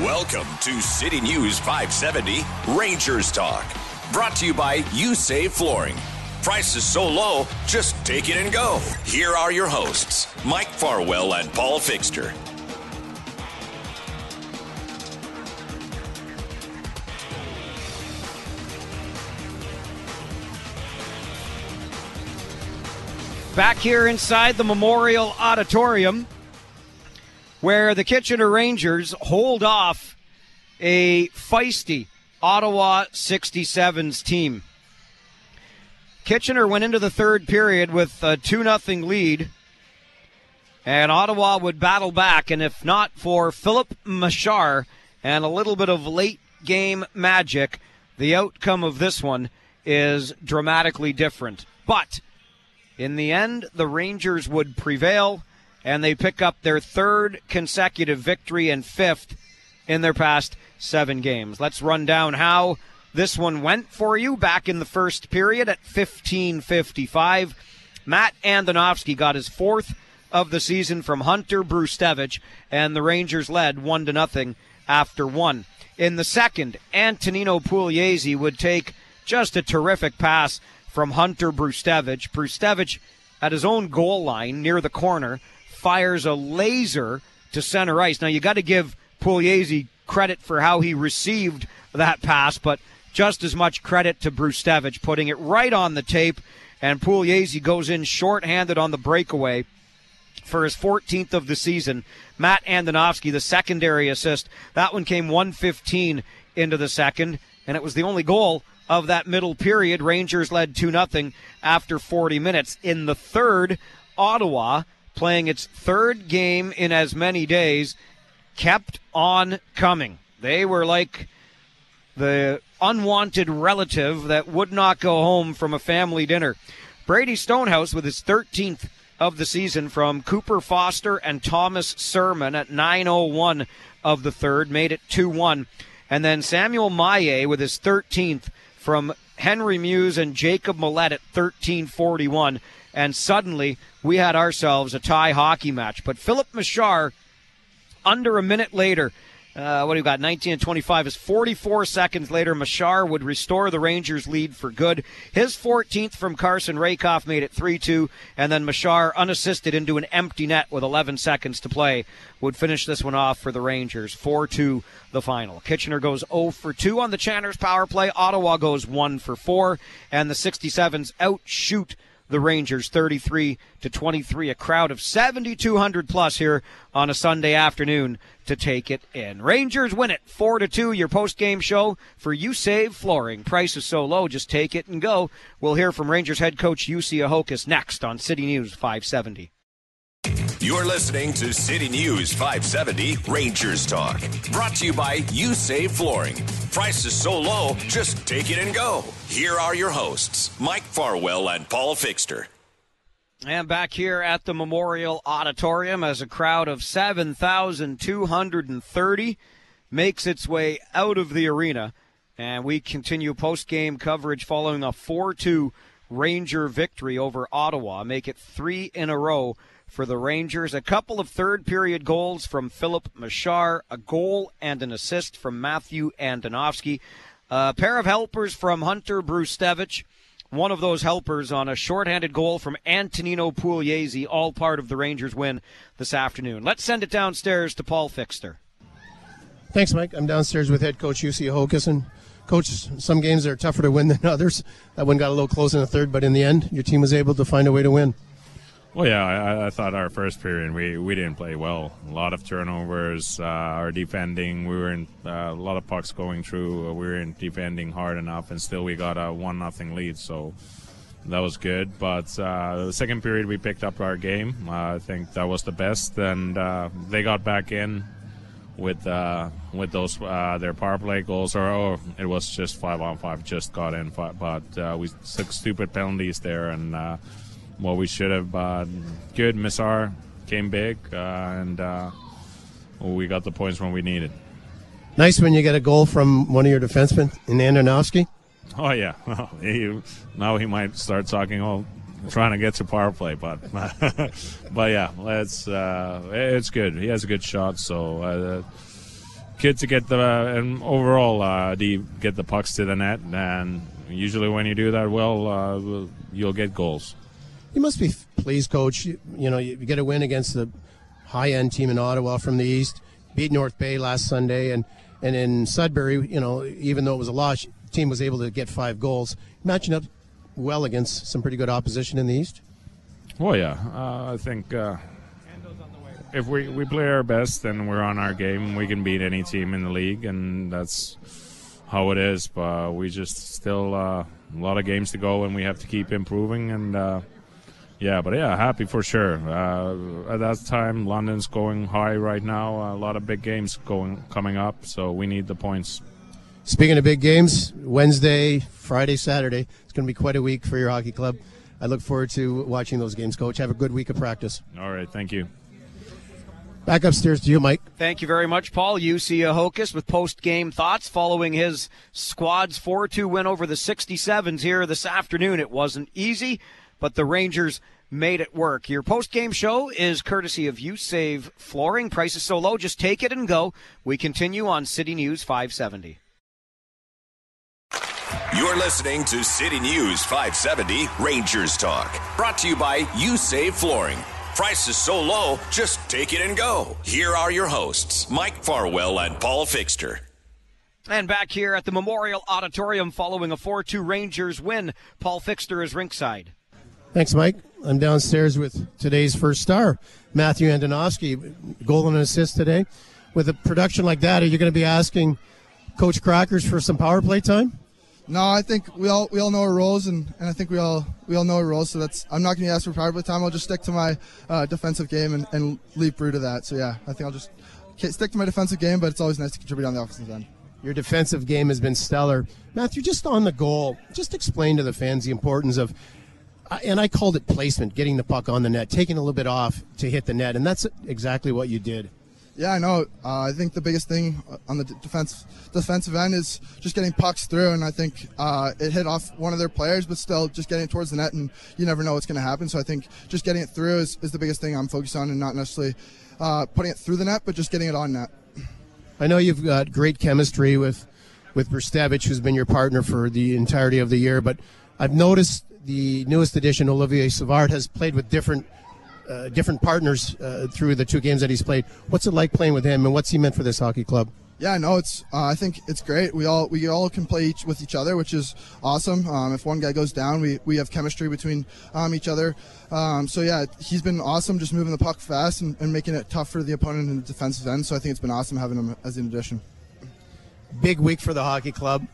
Welcome to City News 570 Rangers Talk. Brought to you by You Save Flooring. Price is so low, just take it and go. Here are your hosts, Mike Farwell and Paul Fixter. Back here inside the Memorial Auditorium, where the Kitchener Rangers hold off a feisty Ottawa 67s team. Kitchener went into the third period with a 2 0 lead, and Ottawa would battle back. And if not for Filip Mesar and a little bit of late game magic, the outcome of this one is dramatically different. But in the end, the Rangers would prevail, and they pick up their third consecutive victory and fifth in their past seven games. Let's run down how this one went for you back in the first period at 15:55. Matt Andonovski got his fourth of the season from Hunter Brzustewicz, and the Rangers led one to nothing after one. In the second, Antonino Pugliese would take just a terrific pass from Hunter Brzustewicz. Brzustewicz at his own goal line near the corner fires a laser to center ice. Now you got to give Pugliese credit for how he received that pass, but just as much credit to Bruce Brzustewicz putting it right on the tape. And Pugliese goes in shorthanded on the breakaway for his 14th of the season. Matt Andonovski, the secondary assist. That one came 115 into the second, and it was the only goal of that middle period. Rangers led 2 0 after 40 minutes. In the third, Ottawa, playing its third game in as many days, kept on coming. They were like the unwanted relative that would not go home from a family dinner. Brady Stonehouse with his 13th of the season from Cooper Foster and Thomas Sermon at 9:01 of the third made it 2-1. And then Samuel Maye with his 13th from Henry Mews and Jacob Millette at 13:41 and suddenly we had ourselves a tie hockey match. But Filip Mesar under a minute later uh, what do you got? 19 and 25 is 44 seconds later. Mesar would restore the Rangers' lead for good. His 14th from Carson Rehkopf made it 3 2, and then Mesar, unassisted into an empty net with 11 seconds to play, would finish this one off for the Rangers. 4 2 the final. Kitchener goes 0 for 2 on the Channers power play. Ottawa goes 1 for 4, and the 67s outshoot the Rangers 33 to 23. A crowd of 7,200 plus here on a Sunday afternoon to take it in. Rangers win it 4 to 2. Your post game show for You Save Flooring. Price is so low, just take it and go. We'll hear from Rangers head coach Jussi Ahokas next on City News 570. You're listening to City News 570 Rangers Talk. Brought to you by You Save Flooring. Price is so low, just take it and go. Here are your hosts, Mike Farwell and Paul Fixter. And back here at the Memorial Auditorium as a crowd of 7,230 makes its way out of the arena. And we continue post game coverage following a 4 2 Ranger victory over Ottawa. Make it three in a row for the Rangers. A couple of third period goals from Filip Mesar, a goal and an assist from Matthew Andonovski. A pair of helpers from Hunter Brzustewicz. One of those helpers on a shorthanded goal from Antonino Pugliese, all part of the Rangers win this afternoon. Let's send it downstairs to Paul Fixter. Thanks, Mike. I'm downstairs with head coach Ahokas. And coach, some games are tougher to win than others. That one got a little close in the third, but in the end, your team was able to find a way to win. Well, yeah, I, I, thought our first period we, we didn't play well. A lot of turnovers. Uh, our defending, we were in uh, a lot of pucks going through. Uh, we were in defending hard enough, and still we got a one nothing lead. So that was good. But uh, the second period we picked up our game. Uh, I think that was the best, and uh, they got back in with with those their power play goals. Or oh, it was just five on five, just got in. But we took stupid penalties there, and what we should have. Uh, good. Mesar came big, uh, and uh, we got the points when we needed. Nice when you get a goal from one of your defensemen in Andonovski. Oh yeah, he, now he might start talking. Oh, trying to get to power play, but but yeah, it's uh, it's good. He has a good shot, so uh, good to get the and overall uh, the, get the pucks to the net, and usually when you do that well, uh, you'll get goals. You must be pleased, coach. You, you know, you get a win against the high-end team in Ottawa from the East, beat North Bay last Sunday, and and in Sudbury, you know, even though it was a loss, team was able to get five goals, matching up well against some pretty good opposition in the East. Well, yeah, uh, I think uh, if we, we play our best then we're on our game, we can beat any team in the league, and that's how it is. But we just still uh, a lot of games to go, and we have to keep improving. And uh, yeah, but yeah, happy for sure. Uh, at that time, London's going high right now. A lot of big games going coming up, so we need the points. Speaking of big games, Wednesday, Friday, Saturday, it's going to be quite a week for your hockey club. I look forward to watching those games, Coach. Have a good week of practice. All right, thank you. Back upstairs to you, Mike. Thank you very much, Paul. Jussi Ahokas with post-game thoughts following his squad's 4-2 win over the 67s here this afternoon. It wasn't easy, but the Rangers made it work. Your post-game show is courtesy of You Save Flooring. Prices so low, just take it and go. We continue on City News 570. You're listening to City News 570 Rangers Talk, brought to you by You Save Flooring. Price is so low, just take it and go. Here are your hosts, Mike Farwell and Paul Fixter. And back here at the Memorial Auditorium following a 4 2 Rangers win, Paul Fixter is ringside. Thanks, Mike. I'm downstairs with today's first star, Matthew Andonovski, goal and assist today. With a production like that, are you going to be asking Coach Crackers for some power play time? No, I think we all we all know our roles, and, and I think we all we all know our roles. So that's I'm not going to ask for power play time. I'll just stick to my uh, defensive game and, and leave Brew to that. So yeah, I think I'll just stick to my defensive game. But it's always nice to contribute on the offensive end. Your defensive game has been stellar, Matthew. Just on the goal, just explain to the fans the importance of, and I called it placement, getting the puck on the net, taking a little bit off to hit the net, and that's exactly what you did. Yeah, I know. Uh, I think the biggest thing on the defense defensive end is just getting pucks through, and I think uh, it hit off one of their players, but still just getting it towards the net, and you never know what's going to happen. So I think just getting it through is, is the biggest thing I'm focused on, and not necessarily uh, putting it through the net, but just getting it on net. I know you've got great chemistry with with Brzustewicz, who's been your partner for the entirety of the year, but I've noticed the newest addition, Olivier Savard, has played with different uh, different partners uh, through the two games that he's played. What's it like playing with him, and what's he meant for this hockey club? Yeah, no, it's. Uh, I think it's great. We all we all can play each, with each other, which is awesome. Um, if one guy goes down, we, we have chemistry between um, each other. Um, so yeah, he's been awesome, just moving the puck fast and, and, making it tough for the opponent in the defensive end. So I think it's been awesome having him as an addition. Big week for the hockey club.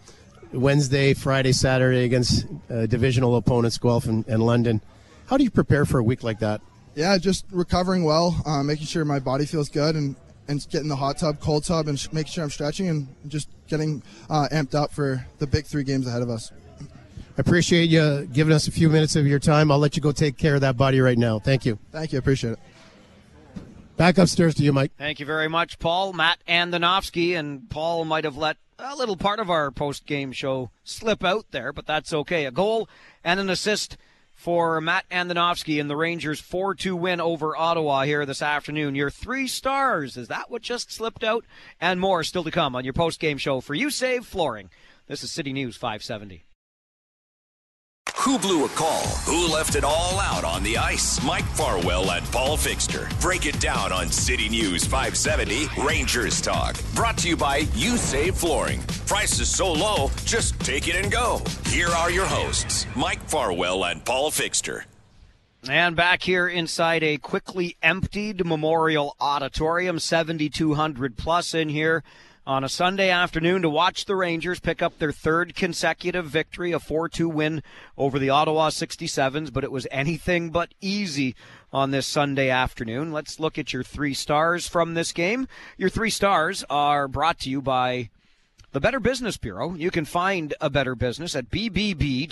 Wednesday, Friday, Saturday against uh, divisional opponents, Guelph and, and London. How do you prepare for a week like that? yeah, just recovering well, uh, making sure my body feels good, and and getting the hot tub, cold tub, and sh- making sure I'm stretching, and just getting uh, amped up for the big three games ahead of us. I appreciate you giving us a few minutes of your time. I'll let you go take care of that body right now. Thank you. Thank you. I appreciate it. Back upstairs to you, Mike. Thank you very much, Paul. Matt Andonovski, and Paul might have let a little part of our post-game show slip out there, but that's okay. A goal and an assist for Matt Andonovski and the Rangers 4 2 win over Ottawa here this afternoon. Your three stars. Is that what just slipped out? And more still to come on your post game show for You Save Flooring. This is City News 570. Who blew a call? Who left it all out on the ice? Mike Farwell and Paul Fixter break it down on City News 570 Rangers Talk. Brought to you by You Save Flooring. Prices so low, just take it and go. Here are your hosts, Mike Farwell and Paul Fixter. And back here inside a quickly emptied Memorial Auditorium, 7,200 plus in here on a Sunday afternoon to watch the Rangers pick up their third consecutive victory, a 4 2 win over the Ottawa 67s, but it was anything but easy on this Sunday afternoon. Let's look at your three stars from this game. Your three stars are brought to you by the Better Business Bureau. You can find a better business at bbb.org.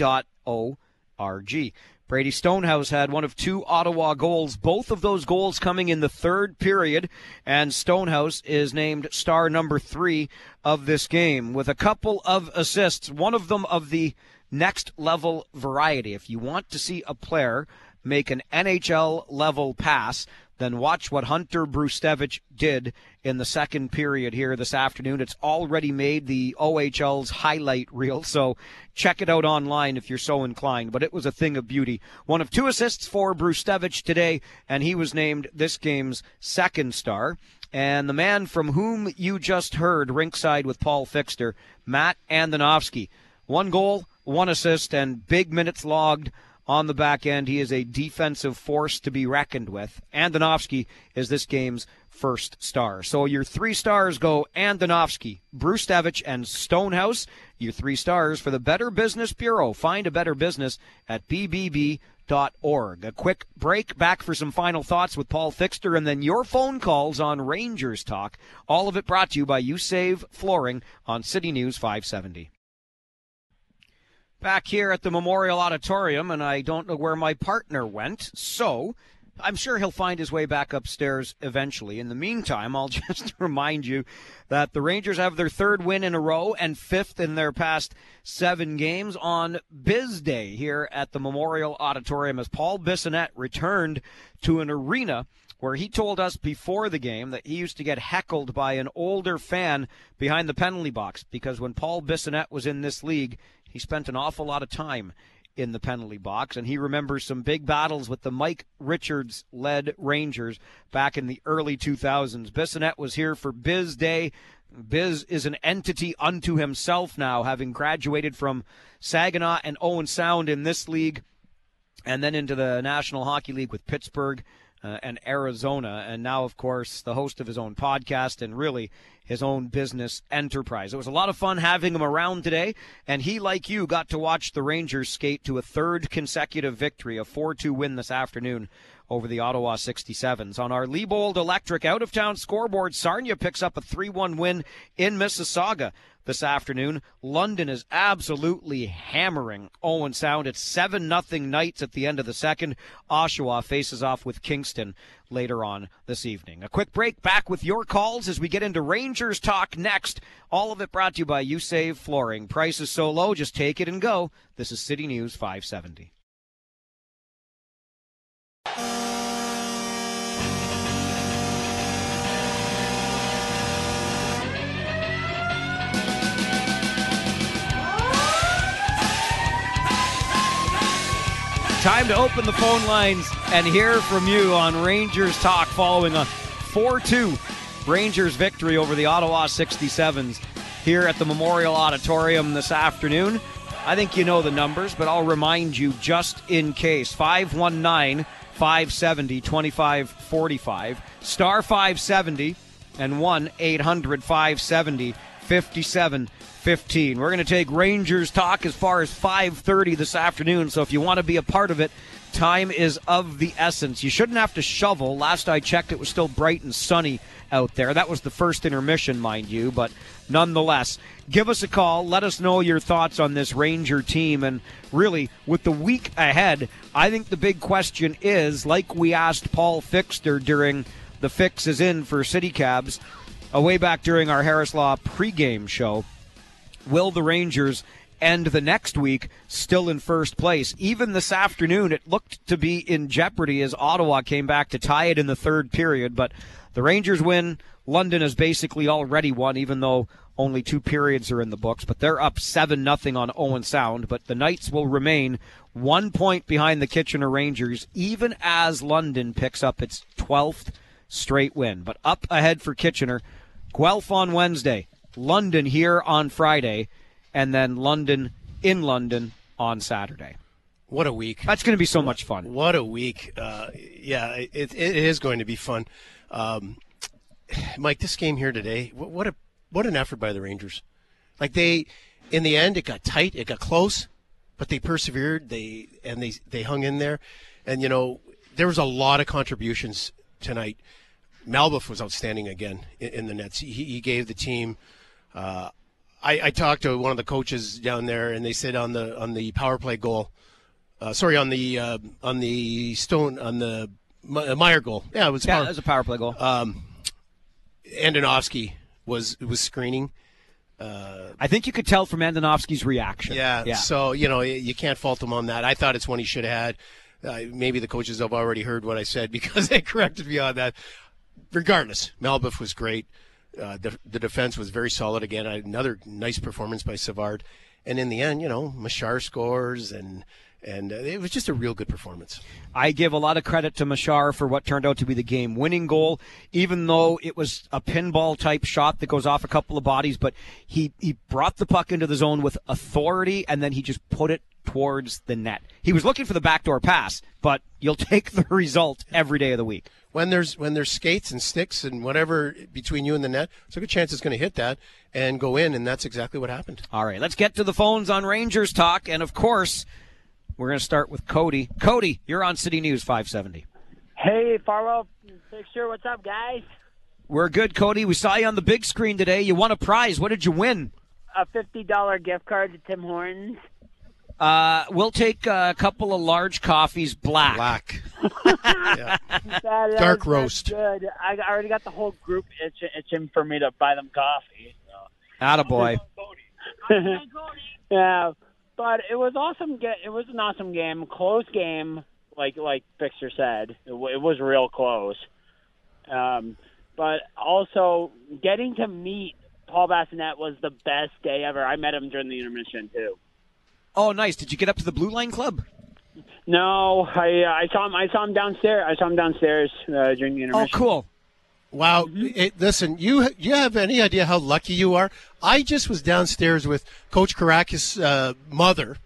Brady Stonehouse had one of two Ottawa goals, both of those goals coming in the third period, and Stonehouse is named star number three of this game with a couple of assists, one of them of the next level variety. If you want to see a player make an NHL level pass, then watch what Hunter Brzustewicz did in the second period here this afternoon. It's already made the OHL's highlight reel, so check it out online if you're so inclined. But it was a thing of beauty. One of two assists for Brzustewicz today, and he was named this game's second star. And the man from whom you just heard rinkside with Paul Fixter, Matt Andonovski. One goal, one assist, and big minutes logged on the back end. He is a defensive force to be reckoned with. Andonovski is this game's first star. So your three stars go Andonovski, Brzustewicz, and Stonehouse. Your three stars for the Better Business Bureau. Find a better business at bbb.org. A quick break, back for some final thoughts with Paul Fixter, and then your phone calls on Rangers Talk. All of it brought to you by You Save Flooring on City News 570 back here at the Memorial Auditorium, and I don't know where my partner went. So I'm sure he'll find his way back upstairs eventually. In the meantime, I'll just remind you that the Rangers have their third win in a row and fifth in their past seven games on Biz Day here at the Memorial Auditorium as Paul Bissonnette returned to an arena where he told us before the game that he used to get heckled by an older fan behind the penalty box because when Paul Bissonnette was in this league, he spent an awful lot of time in the penalty box, and he remembers some big battles with the Mike Richards led Rangers back in the early 2000s. Bissonnette was here for Biz Day. Biz is an entity unto himself now, having graduated from Saginaw and Owen Sound in this league, and then into the National Hockey League with Pittsburgh uh, and Arizona, and now, of course, the host of his own podcast and really his own business enterprise. It was a lot of fun having him around today, and he, like you, got to watch the Rangers skate to a third consecutive victory, a 4 2 win this afternoon over the Ottawa 67s. On our Liebold Electric out of town scoreboard, Sarnia picks up a 3 1 win in Mississauga this afternoon. London is absolutely hammering Owen Sound. It's 7 nothing Knights at the end of the second. Oshawa faces off with Kingston later on this evening. A quick break back with your calls as we get into Rangers talk next. All of it brought to you by You Save Flooring. Price is so low, just take it and go. This is City News 570. Time to open the phone lines and hear from you on Rangers Talk following a 4 2 Rangers victory over the Ottawa 67s here at the Memorial Auditorium this afternoon. I think you know the numbers, but I'll remind you just in case. 519 570 2545, star 570, and 1 800 570 57 15. We're going to take Rangers talk as far as 5:30 this afternoon, so if you want to be a part of it, time is of the essence. You shouldn't have to shovel. Last I checked it was still bright and sunny out there. That was the first intermission, mind you, but nonetheless, give us a call. Let us know your thoughts on this Ranger team and really with the week ahead, I think the big question is like we asked Paul Fixter during the fix is in for City Cabs, uh, way back during our Harris Law pregame show will the Rangers end the next week still in first place? Even this afternoon, it looked to be in jeopardy as Ottawa came back to tie it in the third period, but the Rangers win. London has basically already won, even though only two periods are in the books, but they're up 7 nothing on Owen Sound. But the Knights will remain one point behind the Kitchener Rangers, even as London picks up its 12th straight win. But up ahead for Kitchener. Guelph on Wednesday. London here on Friday, and then London in London on Saturday. What a week! That's going to be so much fun. What a week! Uh, yeah, it, it is going to be fun. Um, Mike, this game here today, what, what a what an effort by the Rangers. Like they, in the end, it got tight, it got close, but they persevered. They and they they hung in there, and you know there was a lot of contributions tonight. Malboeuf was outstanding again in, in the nets. He, he gave the team uh, I, I, talked to one of the coaches down there, and they said on the on the power play goal, uh, sorry, on the uh, on the stone on the uh, Meyer goal. Yeah, it was. Yeah, power, it was a power play goal. Um, Andonovski was was screening. Uh, I think you could tell from Andonovski's reaction. Yeah, yeah. So you know you can't fault him on that. I thought it's one he should have had. Uh, maybe the coaches have already heard what I said because they corrected me on that. Regardless, Malboeuf was great. Uh, the, the defense was very solid again. Another nice performance by Savard. And in the end, you know, Mesar scores and and uh, it was just a real good performance. I give a lot of credit to Mesar for what turned out to be the game winning goal, even though it was a pinball type shot that goes off a couple of bodies, but he, he brought the puck into the zone with authority and then he just put it towards the net. He was looking for the backdoor pass, but you'll take the result every day of the week. When there's when there's skates and sticks and whatever between you and the net, it's a good chance it's going to hit that and go in, and that's exactly what happened. All right, let's get to the phones on Rangers talk, and of course, we're going to start with Cody. Cody, you're on City News 570. Hey, Farwell Fixter, what's up, guys? We're good, Cody. We saw you on the big screen today. You won a prize. What did you win? A $50 gift card to Tim Hortons. Uh, we'll take a couple of large coffees, black. Black. That- that- Dark that's roast. Good. I already got the whole group itch, itching for me to buy them coffee. So. Attaboy. yeah, but it was awesome. Ga- it was an awesome game, close game, like like Fixter said. It, w- it was real close. Um, but also getting to meet Paul Bissonnette was the best day ever. I met him during the intermission too. Oh, nice. Did you get up to the Blue Line Club? No, I uh, I saw him. I saw him downstairs. I saw him downstairs uh, during the Oh, cool. Wow! It, listen, you you have any idea how lucky you are? I just was downstairs with Coach Kyrzakos' uh, mother.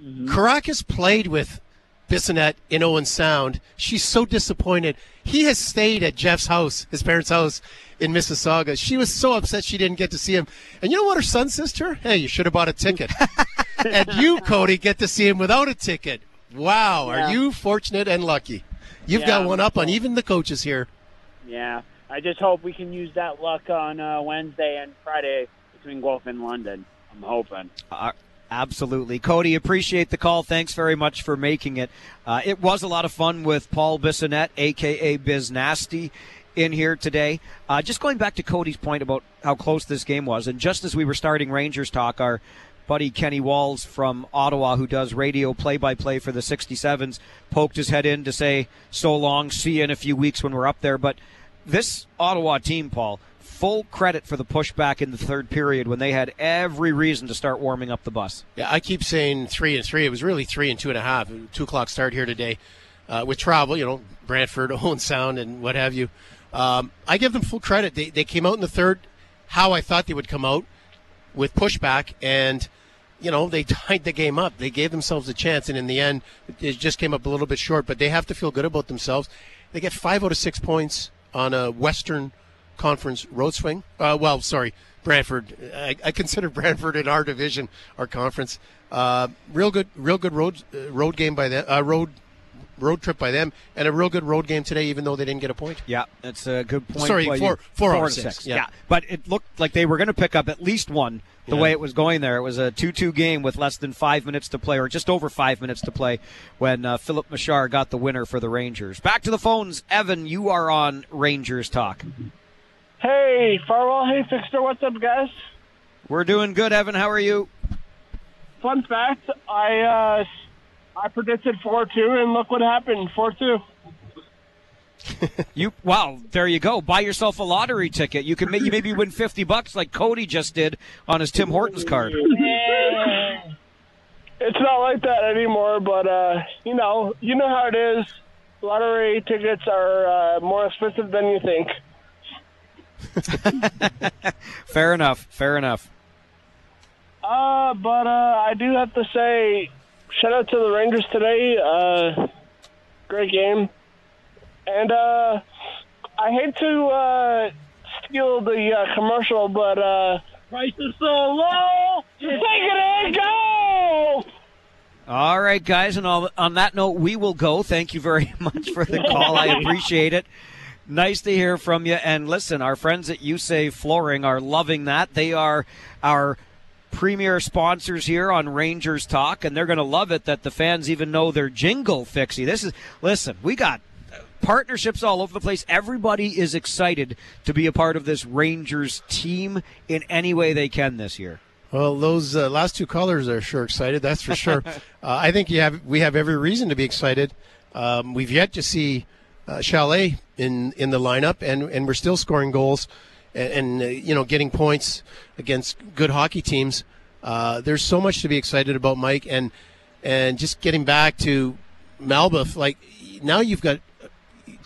Kyrzakos played with Bissonnette in Owen Sound. She's so disappointed. He has stayed at Jeff's house, his parents' house in Mississauga. She was so upset she didn't get to see him. And you know what her son says to her? Hey, you should have bought a ticket. and you, Cody, get to see him without a ticket. Wow, Yeah. are you fortunate and lucky? You've Yeah, got one up on even the coaches here. Yeah, I just hope we can use that luck on uh, Wednesday and Friday between Guelph and London. I'm hoping. Uh, absolutely. Cody, appreciate the call. Thanks very much for making it. Uh, it was a lot of fun with Paul Bissonnette, a.k.a. Biz Nasty, in here today. Uh, just going back to Cody's point about how close this game was, and just as we were starting Rangers talk, our buddy Kenny Walls from Ottawa, who does radio play by play for the 67s, poked his head in to say, so long, see you in a few weeks when we're up there. But this Ottawa team, Paul, full credit for the pushback in the third period when they had every reason to start warming up the bus. Yeah, I keep saying three and three. It was really three and two and a half. Two o'clock start here today uh, with travel, you know, Brantford, Owen Sound, and what have you. Um, I give them full credit. They, they came out in the third how I thought they would come out with pushback, and, you know, they tied the game up. They gave themselves a chance, and in the end, it just came up a little bit short, but they have to feel good about themselves. They get five out of six points on a Western Conference road swing. Uh, well, sorry, Brantford. I, I consider Brantford in our division, our conference. Uh, real good, real good road uh, road game by them. Uh, road road trip by them, and a real good road game today, even though they didn't get a point. Yeah, that's a good point. Sorry, by four- you. four out six, Yeah. yeah. but it looked like they were going to pick up at least one. The Yeah. way it was going there, it was a two-two game with less than five minutes to play, or just over five minutes to play, when uh, Filip Mesar got the winner for the Rangers. Back to the phones, Evan. You are on Rangers talk. Hey, Farwell. Hey, Fixter. What's up, guys? We're doing good, Evan. How are you? Fun fact: I uh, I predicted four two, and look what happened. Four two. You wow, there you go. Buy yourself a lottery ticket. You can maybe maybe win fifty bucks like Cody just did on his Tim Hortons card. It's not like that anymore, but uh, you know, you know how it is. Lottery tickets are uh, more expensive than you think. Fair enough. Fair enough. Uh, but uh, I do have to say, shout out to the Rangers today. Uh, great game, and uh, I hate to uh, steal the uh, commercial, but uh, price is so low. Take it and go. All right, guys, and all, on that note, we will go. Thank you very much for the call. I appreciate it. Nice to hear from you. And listen, our friends at You Save Flooring are loving that. They are our premier sponsors here on Rangers Talk, and they're going to love it that the fans even know their jingle, Fixie. This is, listen, we got partnerships all over the place. Everybody is excited to be a part of this Rangers team in any way they can this year. Well, those uh, last two colors are sure excited. That's for sure. uh, I think you have we have every reason to be excited. Um, we've yet to see uh, Chalet in in the lineup, and and we're still scoring goals and, and uh, you know getting points against good hockey teams. Uh, there's so much to be excited about, Mike, and and just getting back to Malboeuf. Like now, you've got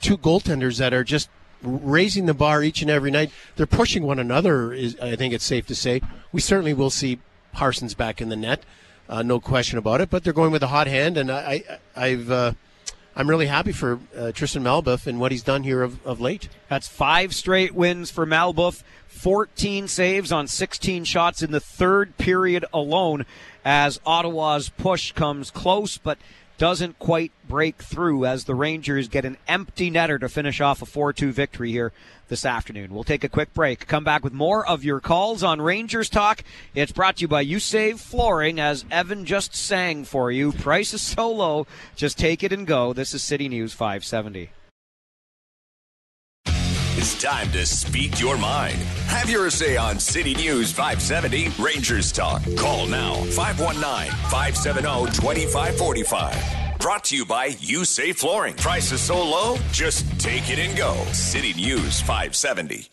two goaltenders that are just raising the bar each and every night. They're pushing one another. Is I think it's safe to say. We certainly will see Parsons back in the net, uh, no question about it. But they're going with a hot hand, and I, I have uh, I'm really happy for uh, Tristan Malboeuf and what he's done here of, of late. That's five straight wins for Malboeuf. 14 saves on 16 shots in the third period alone as Ottawa's push comes close, but doesn't quite break through as the Rangers get an empty netter to finish off a 4 2 victory here this afternoon. We'll take a quick break. Come back with more of your calls on Rangers Talk. It's brought to you by You Save Flooring, as Evan just sang for you. Price is so low, just take it and go. This is City News 570. It's time to speak your mind. Have your say on City News 570 Rangers Talk. Call now 519 570 2545. Brought to you by You Save Flooring. Prices so low, just take it and go. City News 570.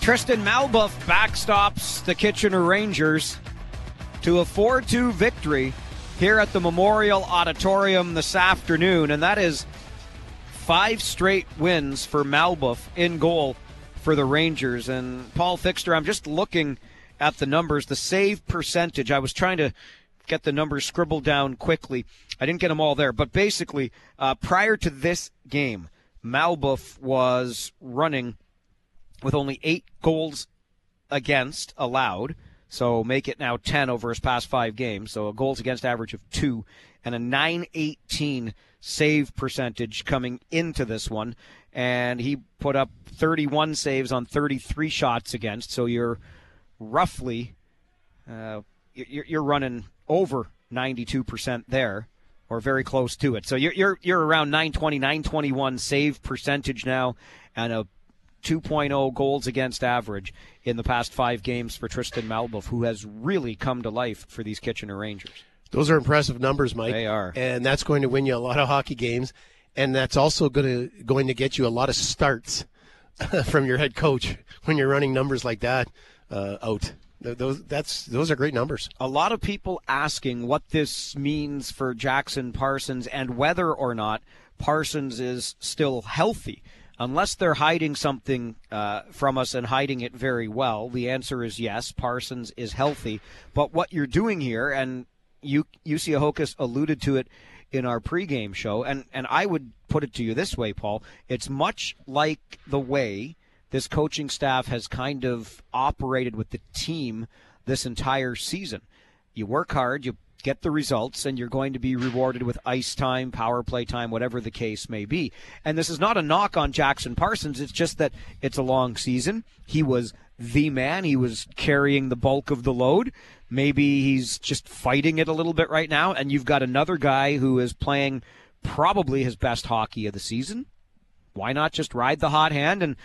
Tristan Malboeuf backstops the Kitchener Rangers to a 4 2 victory here at the Memorial Auditorium this afternoon, and that is five straight wins for Malboeuf in goal for the Rangers. And Paul Fixter, I'm just looking at the numbers, the save percentage. I was trying to get the numbers scribbled down quickly. I didn't get them all there, but basically, uh, prior to this game, Malboeuf was running with only eight goals against allowed. So make it now 10 over his past five games. So a goals against average of two and a 918 save percentage coming into this one. And he put up 31 saves on 33 shots against. So you're roughly, uh, you're, you're running over 92% there or very close to it. So you're, you're, you're around 920, 921 save percentage now and a 2.0 goals against average in the past five games for Tristan Malboeuf, who has really come to life for these Kitchener Rangers. Those are impressive numbers, Mike. They are, and that's going to win you a lot of hockey games, and that's also going to going to get you a lot of starts from your head coach when you're running numbers like that uh, out. Those that's those are great numbers. A lot of people asking what this means for Jackson Parsons and whether or not Parsons is still healthy unless they're hiding something uh, from us and hiding it very well, the answer is yes. Parsons is healthy. But what you're doing here, and you Jussi Ahokas alluded to it in our pregame show, and, and I would put it to you this way, Paul. It's much like the way this coaching staff has kind of operated with the team this entire season. You work hard, you get the results, and you're going to be rewarded with ice time, power play time, whatever the case may be. And this is not a knock on Jackson Parsons. It's just that it's a long season. He was the man. He was carrying the bulk of the load. Maybe he's just fighting it a little bit right now. And you've got another guy who is playing probably his best hockey of the season. Why not just ride the hot hand and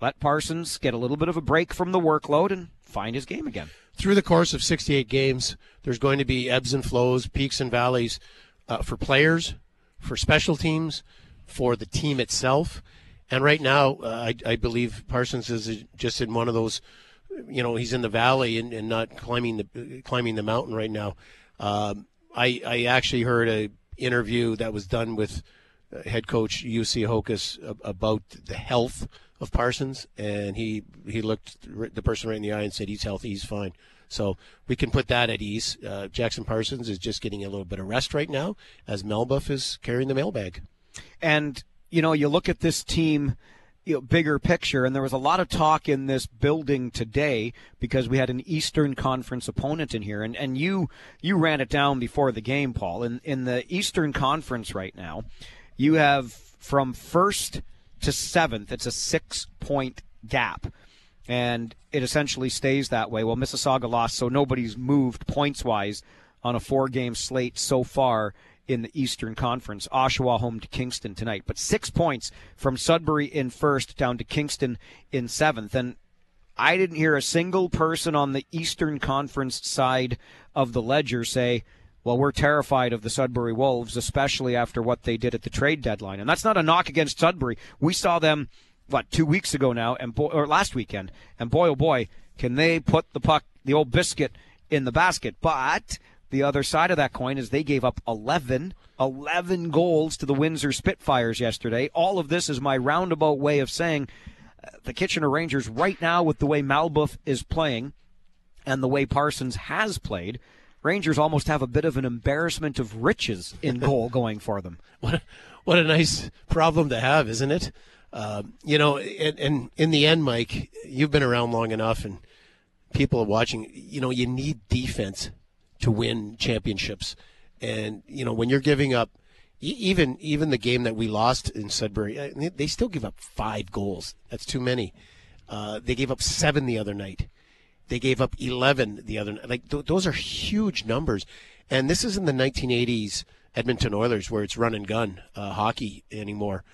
let Parsons get a little bit of a break from the workload and find his game again? through the course of 68 games, there's going to be ebbs and flows, peaks and valleys uh, for players, for special teams, for the team itself. And right now, uh, I, I, believe Parsons is just in one of those, you know, he's in the valley and, and not climbing the climbing the mountain right now. Um, I, I actually heard a interview that was done with uh, head coach Jussi Ahokas about the health of Parsons, and he he looked the person right in the eye and said he's healthy, he's fine. So we can put that at ease. Uh, Jackson Parsons is just getting a little bit of rest right now as Malboeuf is carrying the mailbag. And you know, you look at this team. You know, bigger picture, and there was a lot of talk in this building today because we had an Eastern Conference opponent in here, and, and you you ran it down before the game, Paul. In in the Eastern Conference right now, you have from first to seventh. It's a six point gap. And it essentially stays that way. Well, Mississauga lost, so nobody's moved points wise on a four game slate so far in the Eastern Conference. Oshawa home to Kingston tonight, but six points from Sudbury in first down to Kingston in seventh. And I didn't hear a single person on the Eastern Conference side of the ledger say, well, we're terrified of the Sudbury Wolves, especially after what they did at the trade deadline. And that's not a knock against Sudbury. We saw them, what, two weeks ago now, and boy, or last weekend, and boy, oh boy, can they put the puck, the old biscuit, in the basket. But the other side of that coin is they gave up 11, 11 goals to the Windsor Spitfires yesterday. All of this is my roundabout way of saying uh, the Kitchener Rangers right now with the way Malboeuf is playing and the way Parsons has played, Rangers almost have a bit of an embarrassment of riches in goal going for them. What a, what a nice problem to have, isn't it? Uh, you know, and, and in the end, Mike, you've been around long enough, and people are watching. You know, you need defense to win championships. And you know when you're giving up, even even the game that we lost in Sudbury, uh, they still give up five goals. That's too many. Uh, they gave up seven the other night. They gave up eleven the other night. Like th- those are huge numbers. And this is in the 1980s Edmonton Oilers where it's run and gun uh, hockey anymore.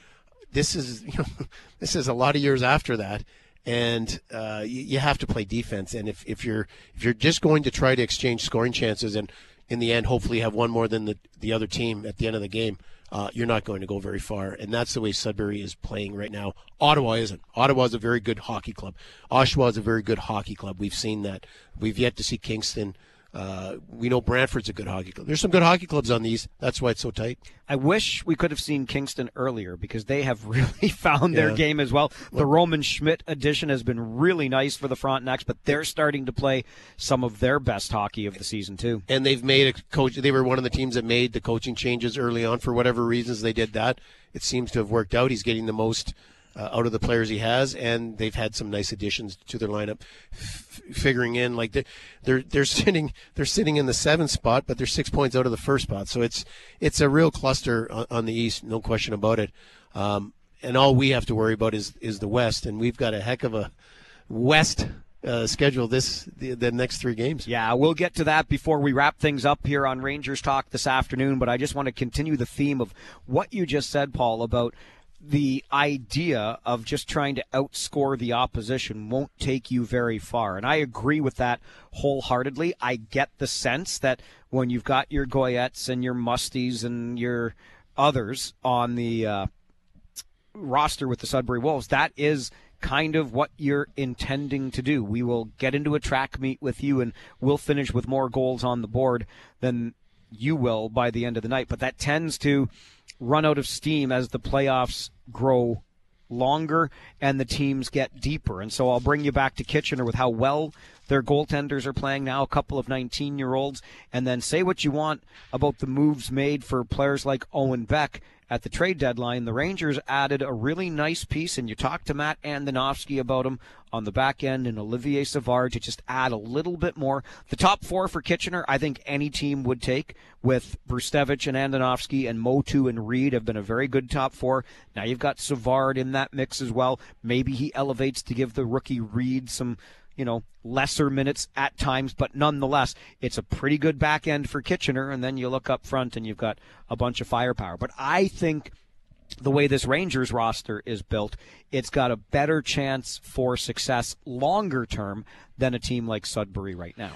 This is you know this is a lot of years after that and uh, you, you, have to play defense. And if, if you're if you're just going to try to exchange scoring chances and in the end hopefully have one more than the the other team at the end of the game, uh, you're not going to go very far. And that's the way Sudbury is playing right now. Ottawa isn't. Ottawa is a very good hockey club. Oshawa is a very good hockey club. We've seen that. We've yet to see Kingston uh, we know Brantford's a good hockey club. There's some good hockey clubs on these. That's why it's so tight. I wish we could have seen Kingston earlier because they have really found yeah. their game as well. The Roman Schmidt addition has been really nice for the Frontenacs, but they're starting to play some of their best hockey of the season too. And they've made a coach. They were one of the teams that made the coaching changes early on for whatever reasons they did that. It seems to have worked out. He's getting the most uh, out of the players he has, and they've had some nice additions to their lineup. F- figuring in like they're, they're they're sitting they're sitting in the seventh spot, but they're six points out of the first spot. So it's it's a real cluster on, on the East, no question about it. Um, and all we have to worry about is is the West, and we've got a heck of a West uh, schedule this the, the, next three games. Yeah, we'll get to that before we wrap things up here on Rangers Talk this afternoon. But I just want to continue the theme of what you just said, Paul, about the idea of just trying to outscore the opposition won't take you very far. And I agree with that wholeheartedly. I get the sense that when you've got your Goyettes and your Musties and your others on the uh, roster with the Sudbury Wolves, that is kind of what you're intending to do. We will get into a track meet with you and we'll finish with more goals on the board than you will by the end of the night. But that tends to run out of steam as the playoffs grow longer and the teams get deeper. And so I'll bring you back to Kitchener with how well their goaltenders are playing now, a couple of 19 year olds, and then say what you want about the moves made for players like Owen Beck at the trade deadline, the Rangers added a really nice piece, and you talked to Matt Andonovski about him on the back end and Olivier Savard to just add a little bit more. The top four for Kitchener, I think any team would take with Brzustewicz and Andonovski and Motu and Reed have been a very good top four. Now you've got Savard in that mix as well. Maybe he elevates to give the rookie Reed some you know, lesser minutes at times, but nonetheless, it's a pretty good back end for Kitchener. And then you look up front and you've got a bunch of firepower. But I think the way this Rangers roster is built, it's got a better chance for success longer term than a team like Sudbury right now.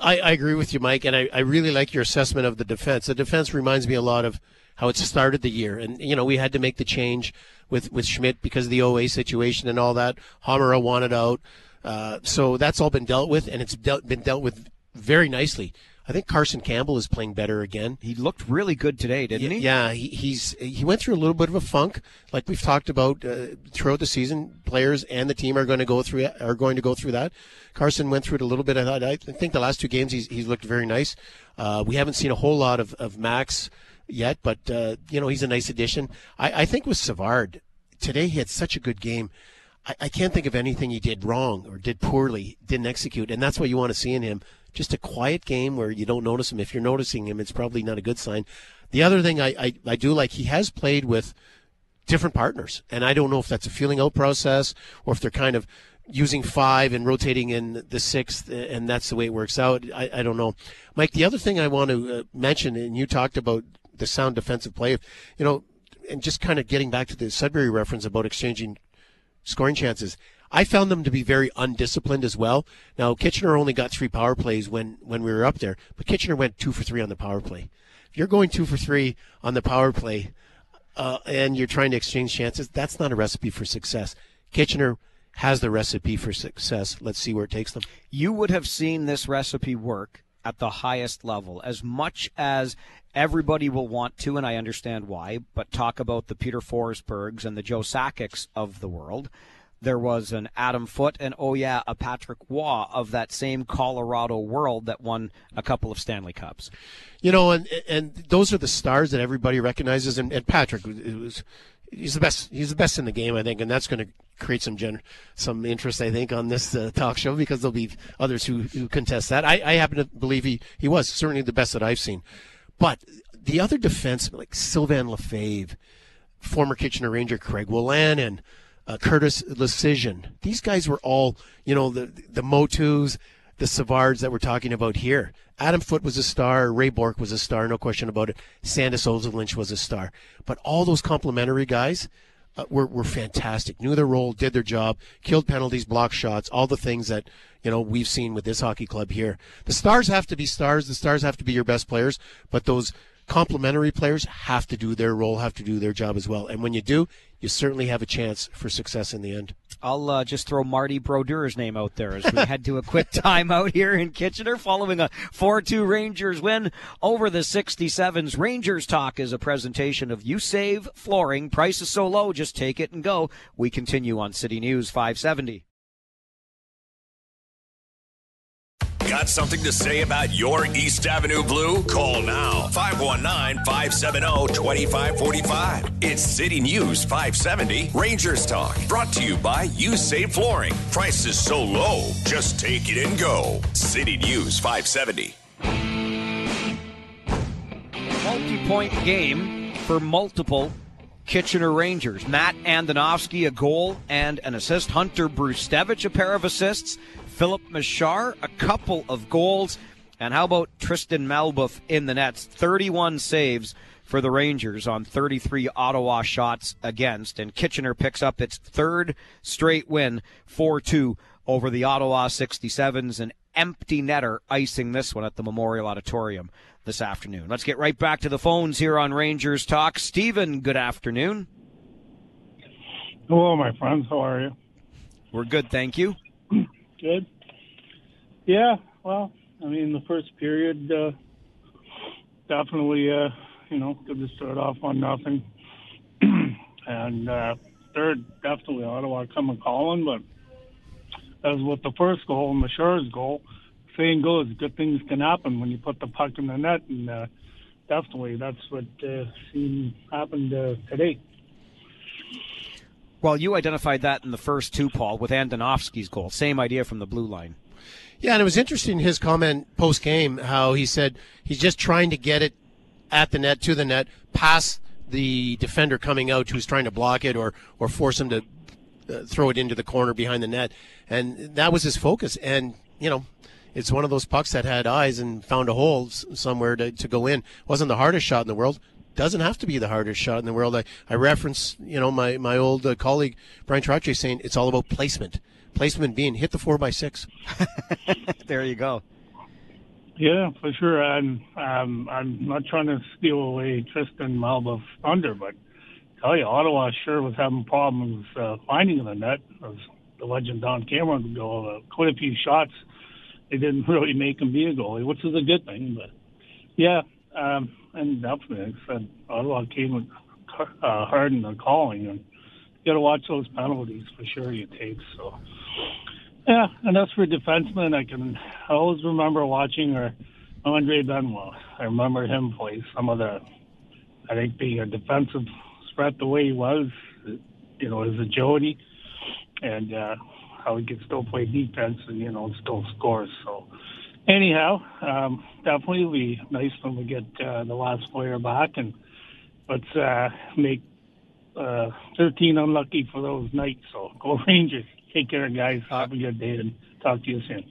I, I agree with you, Mike, and I, I really like your assessment of the defense. The defense reminds me a lot of how it started the year. And, you know, we had to make the change with, with Schmidt because of the OA situation and all that. Hamara wanted out. Uh, so that's all been dealt with, and it's dealt, been dealt with very nicely. I think Carson Campbell is playing better again. He looked really good today, didn't he? Yeah, he, he's he went through a little bit of a funk, like we've talked about uh, throughout the season. Players and the team are going to go through are going to go through that. Carson went through it a little bit. I, think the last two games he's he's looked very nice. Uh, we haven't seen a whole lot of of Max yet, but uh, you know he's a nice addition. I, I think with Savard today he had such a good game. I, I can't think of anything he did wrong or did poorly, didn't execute, and that's what you want to see in him. Just a quiet game where you don't notice him. If you're noticing him, it's probably not a good sign. The other thing I, I, I do like, he has played with different partners, and I don't know if that's a feeling out process or if they're kind of using five and rotating in the sixth, and that's the way it works out. I, I don't know, Mike. The other thing I want to uh, mention, and you talked about the sound defensive play, you know, and just kind of getting back to the Sudbury reference about exchanging scoring chances. I found them to be very undisciplined as well. Now Kitchener only got three power plays when when we were up there, but Kitchener went two for three on the power play. If you're going two for three on the power play, uh, and you're trying to exchange chances, that's not a recipe for success. Kitchener has the recipe for success. Let's see where it takes them. You would have seen this recipe work at the highest level as much as everybody will want to, and I understand why, but talk about the Peter Forsbergs and the Joe Sakic's of the world. There was an Adam Foote and, oh yeah, a Patrick Roy of that same Colorado world that won a couple of Stanley Cups. You know, and and those are the stars that everybody recognizes. And, and Patrick was he's the best. He's the best in the game, I think, and that's going to create some some interest, I think, on this uh, talk show because there'll be others who, who contest that. I, I happen to believe he he was certainly the best that I've seen. But the other defensemen, like Sylvain Lefebvre, former Kitchener Ranger Craig Wolanin, uh, Curtis Leschyshyn, these guys were all, you know, the the Motus, the Savards that we're talking about here. Adam Foote was a star. Ray Bourque was a star, no question about it. Sandis Ozolinsh was a star. But all those complimentary guys uh, were, were fantastic. Knew their role, did their job, killed penalties, blocked shots, all the things that, you know, we've seen with this hockey club here. The stars have to be stars. The stars have to be your best players. But those complementary players have to do their role, have to do their job as well. And when you do, you certainly have a chance for success in the end. I'll uh, just throw Marty Brodeur's name out there as we head to a quick timeout here in Kitchener following a 4 2 Rangers win over the 67s. Rangers Talk is a presentation of You Save Flooring. Price is so low, just take it and go. We continue on City News 570. Got something to say about your East Avenue Blue? Call now 519 570 2545. It's City News 570 Rangers Talk. Brought to you by You Save Flooring. Prices so low, just take it and go. City News 570. Multi point game for multiple Kitchener Rangers. Matt Andonovski, a goal and an assist. Hunter Brzustewicz, a pair of assists. Filip Mesar, a couple of goals. And how about Tristan Malboeuf in the nets? 31 saves for the Rangers on 33 Ottawa shots against. And Kitchener picks up its third straight win, 4 2 over the Ottawa 67s. An empty netter icing this one at the Memorial Auditorium this afternoon. Let's get right back to the phones here on Rangers Talk. Stephen, good afternoon. Hello, my friends. How are you? We're good, thank you. Good. Yeah, well, I mean, the first period uh, definitely, uh, you know, good to start off on nothing. and uh, third, definitely Ottawa coming calling, but as with the first goal, Mesar's goal, saying goes, good things can happen when you put the puck in the net, and uh, definitely that's what uh, seen happened uh, today. Well, you identified that in the first two, Paul, with Andonovski's goal. Same idea from the blue line. Yeah, and it was interesting his comment post game how he said he's just trying to get it at the net to the net, past the defender coming out who's trying to block it or or force him to uh, throw it into the corner behind the net, and that was his focus. And you know, it's one of those pucks that had eyes and found a hole somewhere to, to go in. wasn't the hardest shot in the world, doesn't have to be the hardest shot in the world. I, I reference, you know, my, my old uh, colleague Bryan Trottier saying it's all about placement. Placement being hit the four by six. there you go. Yeah, for sure. And um, I'm not trying to steal away Tristan Malboeuf's thunder, but I tell you, Ottawa sure was having problems uh, finding the net. As the legend Don Cameron would go, uh, quite a few shots. They didn't really make him be a goalie, which is a good thing. But yeah, um, and definitely, I said Ottawa came uh, hard in the calling, and you got to watch those penalties for sure. You take so. Yeah, and as for defensemen, I can I always remember watching or Andre Benoit. I remember him play some of the. I think being a defensive threat the way he was, you know, his agility, and uh, how he could still play defense and you know still score. So anyhow, um, definitely be nice when we get uh, the last player back, and let's uh, make uh, 13 unlucky for those nights. So go Rangers. Take care, guys. Have a good day, and talk to you soon.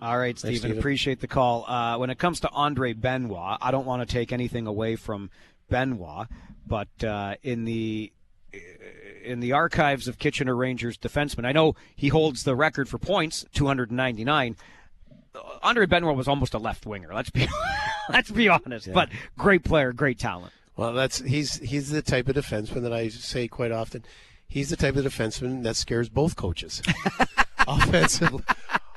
All right, Stephen. Stephen. Appreciate the call. Uh, when it comes to Andre Benoit, I don't want to take anything away from Benoit, but uh, in the in the archives of Kitchener Rangers defensemen, I know he holds the record for points, 299. Andre Benoit was almost a left winger. Let's be let's be honest, but great player, great talent. Well, that's he's he's the type of defenseman that I say quite often. He's the type of defenseman that scares both coaches. offensively,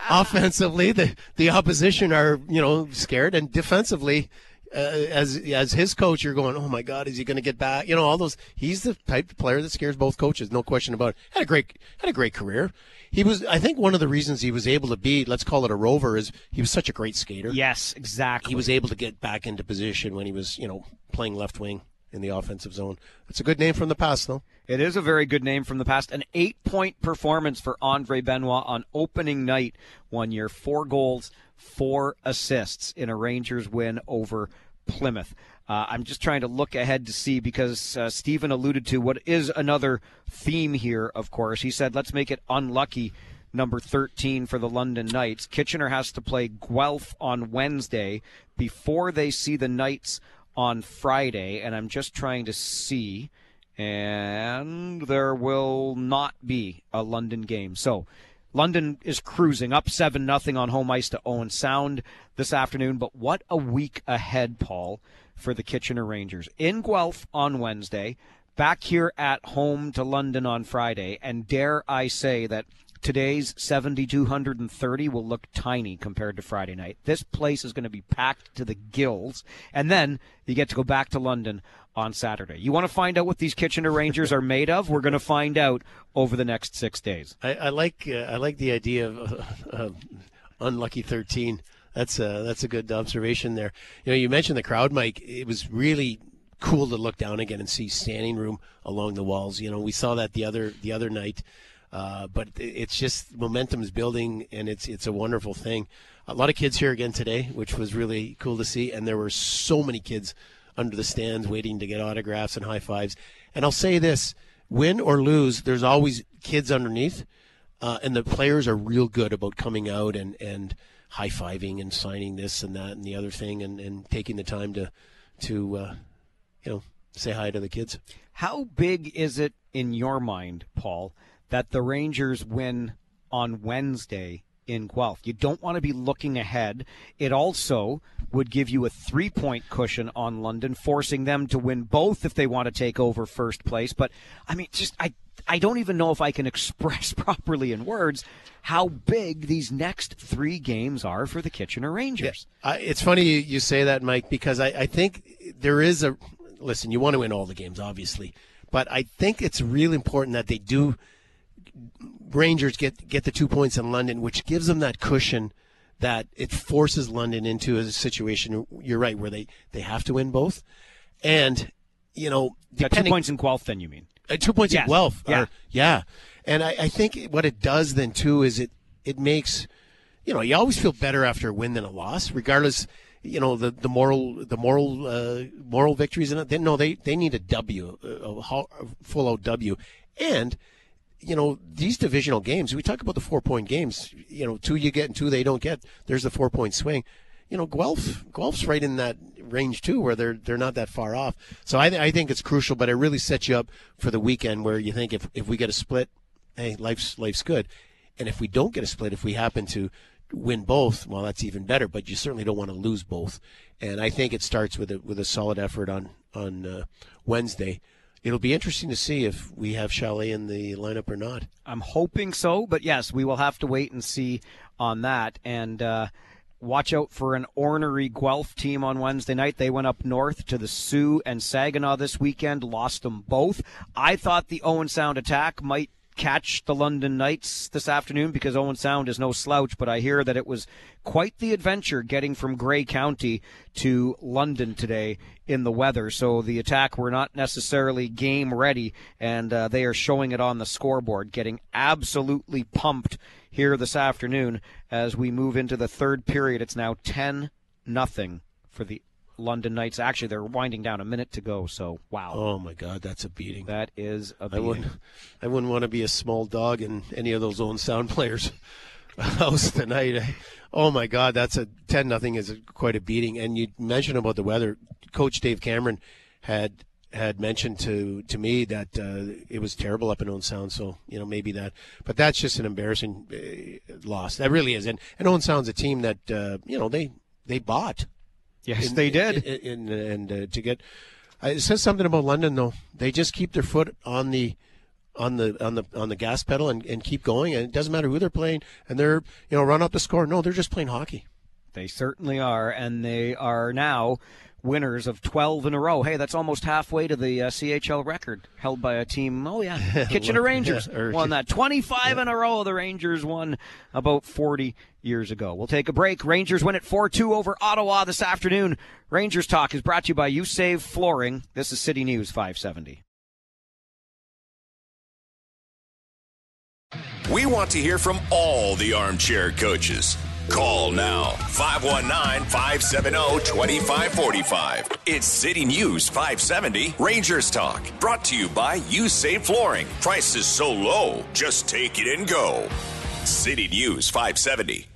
offensively, the the opposition are you know scared, and defensively, uh, as as his coach, you're going, oh my God, is he going to get back? You know, all those. He's the type of player that scares both coaches, no question about it. Had a great had a great career. He was, I think, one of the reasons he was able to be, let's call it a rover, is he was such a great skater. Yes, exactly. He was able to get back into position when he was, you know, playing left wing in the offensive zone. It's a good name from the past, though. It is a very good name from the past. An eight point performance for Andre Benoit on opening night one year. Four goals, four assists in a Rangers win over Plymouth. Uh, I'm just trying to look ahead to see because uh, Stephen alluded to what is another theme here, of course. He said, let's make it unlucky, number 13 for the London Knights. Kitchener has to play Guelph on Wednesday before they see the Knights on Friday. And I'm just trying to see. And there will not be a London game. So. London is cruising up 7 nothing on home ice to Owen Sound this afternoon. But what a week ahead, Paul, for the Kitchener Rangers. In Guelph on Wednesday, back here at home to London on Friday. And dare I say that today's 7,230 will look tiny compared to Friday night. This place is going to be packed to the gills. And then you get to go back to London on Saturday. You want to find out what these Kitchener Rangers are made of? We're going to find out over the next six days. I, I like uh, I like the idea of uh, uh, unlucky thirteen. That's a that's a good observation there. You know, you mentioned the crowd, Mike. It was really cool to look down again and see standing room along the walls. You know, we saw that the other the other night, uh, but it's just momentum is building, and it's it's a wonderful thing. A lot of kids here again today, which was really cool to see, and there were so many kids under the stands waiting to get autographs and high fives. And I'll say this: win or lose, there's always kids underneath, uh, and the players are real good about coming out and and high fiving and signing this and that and the other thing, and, and taking the time to to uh, you know say hi to the kids. How big is it in your mind, Paul, that the Rangers win on Wednesday in Guelph? You don't want to be looking ahead. It also would give you a three point cushion on London, forcing them to win both if they want to take over first place. But I mean, just I I don't even know if I can express properly in words how big these next three games are for the Kitchener Rangers. Uh, it's funny you, you say that, Mike, because I, I think there is a listen. You want to win all the games, obviously, but I think it's really important that they do. Rangers get get the two points in London, which gives them that cushion that it forces London into a situation. You're right, where they they have to win both, and you know, Got two points in Guelph, then you mean? uh, two points Yes. in Guelph. Yeah. are- yeah. And I, I think what it does then too is it it makes you know you always feel better after a win than a loss, regardless. You know the the moral the moral uh, moral victories in it. They, no, they they need a W, a, a full out W, and you know these divisional games. We talk about the four point games. You know, two you get and two they don't get. There's the four point swing. You know, Guelph Guelph's right in that range too, where they're they're not that far off. So I, I think it's crucial, but it really sets you up for the weekend where you think if if we get a split, hey, life's life's good, and if we don't get a split, if we happen to win both, well, that's even better. But you certainly don't want to lose both. And I think it starts with a with a solid effort on on uh, Wednesday. It'll be interesting to see if we have Chalet in the lineup or not. I'm hoping so, but yes, we will have to wait and see on that. And uh, watch out for an ornery Guelph team on Wednesday night. They went up north to the Soo and Saginaw this weekend, lost them both. I thought the Owen Sound attack might catch the London Knights this afternoon because Owen Sound is no slouch, but I hear that it was quite the adventure getting from Grey County to London today in the weather. So the attack were not necessarily game ready, and uh, they are showing it on the scoreboard, getting absolutely pumped here this afternoon as we move into the third period. It's now 10 nothing for the London Knights. Actually, they're winding down a minute to go. So wow. Oh my God, that's a beating. That is a I beating. wouldn't. I wouldn't want to be a small dog in any of those Owen Sound players' house tonight. Oh my God, that's a ten nothing is quite a beating. And you mentioned about the weather. Coach Dave Cameron had had mentioned to to me that uh, it was terrible up in Owen Sound. So you know maybe that, but that's just an embarrassing uh, loss. That really is. And and Owen Sound's a team that uh, you know they they bought. Yes, in- they did. in- in- and uh, to get uh, it says something about London though. They just keep their foot on the on the on the on the gas pedal and, and keep going. And it doesn't matter who they're playing. And they're you know run up the score. No, they're just playing hockey. They certainly are, and they are now winners of 12 in a row. Hey, that's almost halfway to the uh, CHL record held by a team. Oh yeah, Kitchener Rangers Yeah, won that 25 in a row. The Rangers won about 40 years ago. We'll take a break. Rangers win at 4-2 over Ottawa this afternoon. Rangers Talk is brought to you by You Save Flooring. This is City News 570. We want to hear from all the armchair coaches. Call now 519 570 2545. It's City News 570 Rangers Talk. Brought to you by You Save Flooring. Prices so low, just take it and go. City News 570.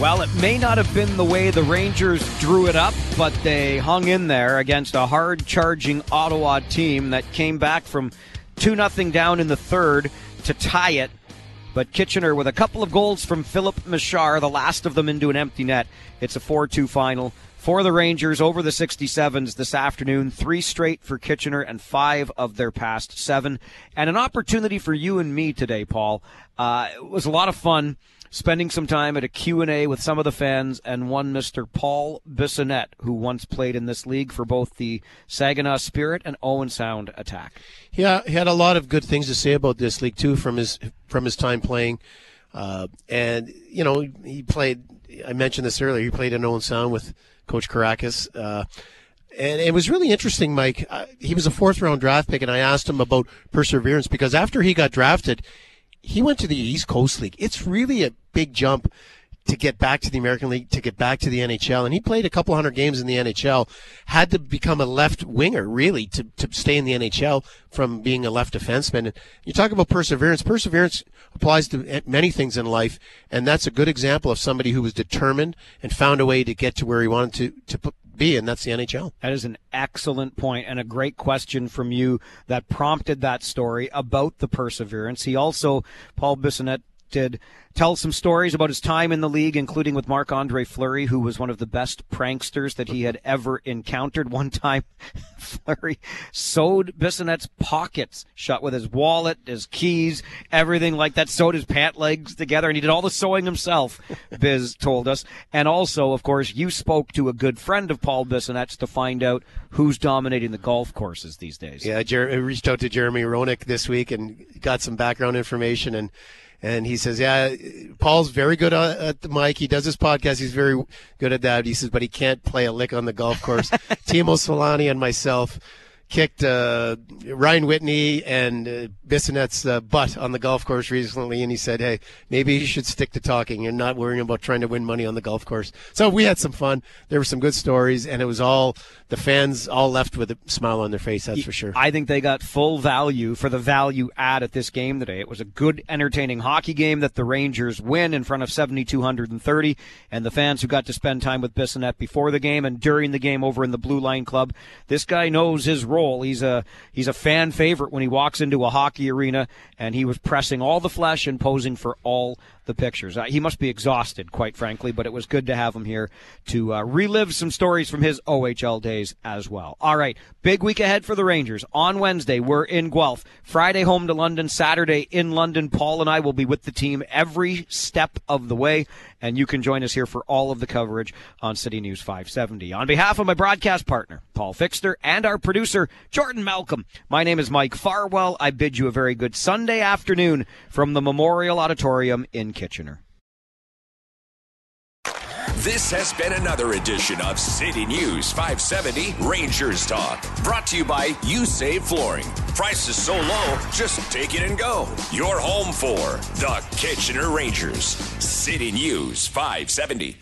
Well, it may not have been the way the Rangers drew it up, but they hung in there against a hard charging Ottawa team that came back from 2 0 down in the third to tie it. But Kitchener, with a couple of goals from Filip Mesar, the last of them into an empty net, it's a 4 2 final for the Rangers over the 67s this afternoon. Three straight for Kitchener and five of their past seven. And an opportunity for you and me today, Paul. Uh, it was a lot of fun spending some time at a Q&A with some of the fans and one Mr. Paul Bissonnette, who once played in this league for both the Saginaw Spirit and Owen Sound Attack. Yeah, he had a lot of good things to say about this league too from his from his time playing, uh, and you know he played. I mentioned this earlier. He played in Owen Sound with Coach Kyrzakos. Uh, and it was really interesting, Mike. Uh, he was a fourth round draft pick, and I asked him about perseverance because after he got drafted, he went to the East Coast League. It's really a big jump to get back to the American League, to get back to the NHL. And he played a couple hundred games in the NHL, had to become a left winger, really, to, to stay in the NHL from being a left defenseman. And you talk about perseverance. Perseverance applies to many things in life. And that's a good example of somebody who was determined and found a way to get to where he wanted to, to put, be, and that's the NHL. That is an excellent point and a great question from you that prompted that story about the perseverance. He also, Paul Bissonnette, did tell some stories about his time in the league, including with Marc Andre Fleury, who was one of the best pranksters that he had ever encountered. One time, Fleury sewed Bissonnette's pockets shut with his wallet, his keys, everything like that, sewed his pant legs together, and he did all the sewing himself, Biz told us. And also, of course, you spoke to a good friend of Paul Bissonnette's to find out who's dominating the golf courses these days. Yeah, Jer- I reached out to Jeremy Roenick this week and got some background information and and he says, yeah, Paul's very good at the mic. He does his podcast. He's very good at that. He says, but he can't play a lick on the golf course. Teemu Selanne and myself kicked uh, Ryan Whitney and uh, Bissonnette's uh, butt on the golf course recently, and he said, "Hey, maybe you should stick to talking and not worrying about trying to win money on the golf course." So we had some fun. There were some good stories, and it was all the fans all left with a smile on their face. That's for sure. I think they got full value for the value add at this game today. It was a good, entertaining hockey game that the Rangers win in front of 7,230, and the fans who got to spend time with Bissonnette before the game and during the game over in the Blue Line Club. This guy knows his role. He's a he's a fan favorite when he walks into a hockey arena, and he was pressing all the flesh and posing for all the pictures. Uh, he must be exhausted, quite frankly, but it was good to have him here to uh, relive some stories from his OHL days as well. All right, big week ahead for the Rangers. On Wednesday, we're in Guelph. Friday, home to London. Saturday, in London. Paul and I will be with the team every step of the way, and you can join us here for all of the coverage on City News 570. On behalf of my broadcast partner, Paul Fixter, and our producer, Jordan Malcolm, my name is Mike Farwell. I bid you a very good Sunday afternoon from the Memorial Auditorium in Kitchener. This has been another edition of City News 570 Rangers Talk. Brought to you by You Save Flooring. Prices so low, just take it and go. Your home for the Kitchener Rangers. City News 570.